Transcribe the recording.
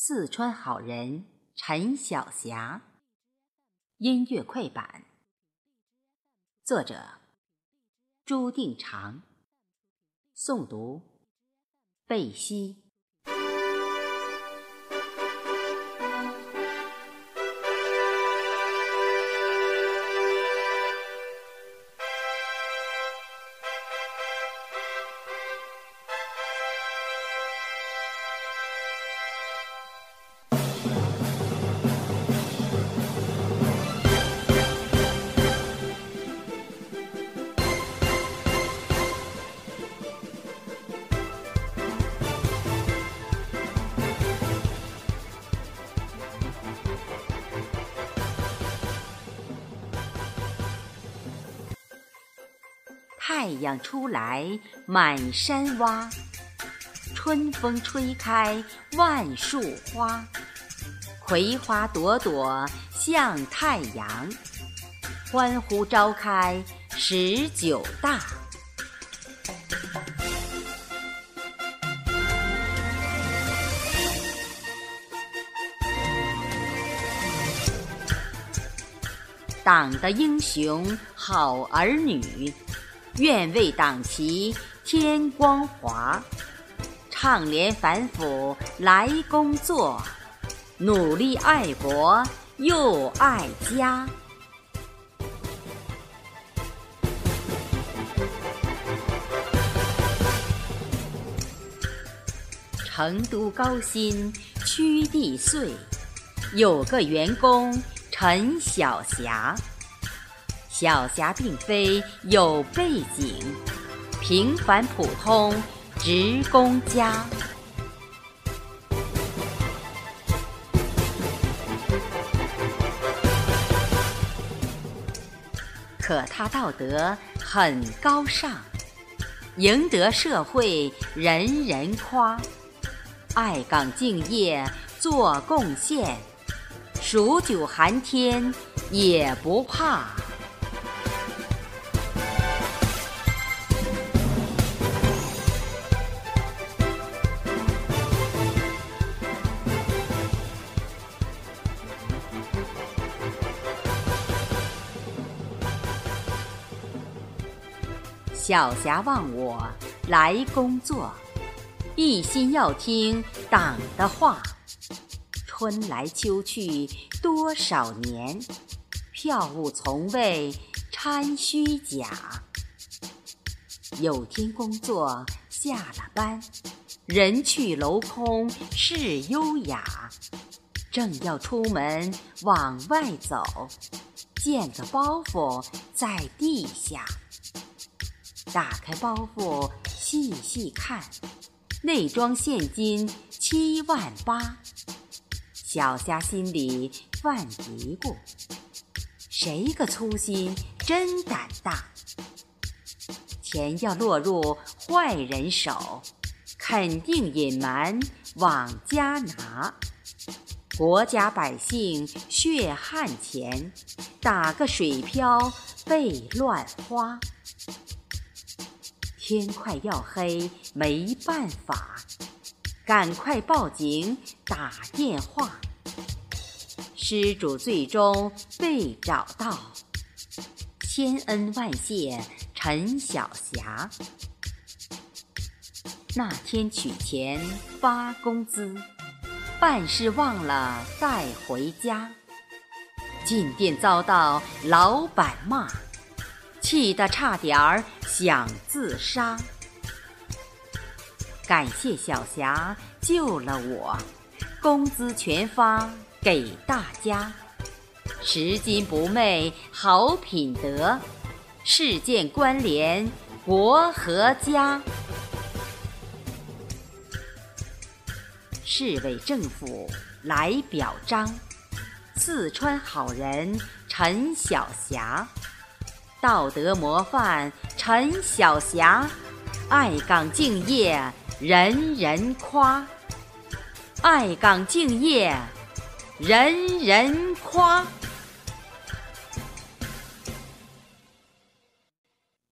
四川好人陈晓霞，音乐快板，作者朱定长，诵读贝西。太阳出来满山洼，春风吹开万树花，葵花朵朵向太阳，欢呼召开十九大。党的英雄好儿女。愿为党旗添光华，倡廉反腐来工作，努力爱国又爱家。成都高新区地穗，有个员工陈晓霞。小霞并非有背景，平凡普通职工家。可他道德很高尚，赢得社会人人夸，爱岗敬业做贡献，数九寒天也不怕。小霞望我来工作，一心要听党的话。春来秋去多少年，票务从未掺虚假。有天工作下了班，人去楼空是优雅。正要出门往外走，见个包袱在地下。打开包袱，细细看，内装现金七万八。小霞心里犯嘀咕：谁个粗心，真胆大？钱要落入坏人手，肯定隐瞒往家拿。国家百姓血汗钱，打个水漂被乱花。天快要黑，没办法，赶快报警打电话。失主最终被找到，千恩万谢陈晓霞。那天取钱发工资，办事忘了带回家，进店遭到老板骂。气得差点儿想自杀，感谢小霞救了我，工资全发给大家。拾金不昧好品德，事件关联国和家。市委政府来表彰，四川好人陈晓霞。道德模范陈晓霞，爱岗敬业人人夸，爱岗敬业人人夸。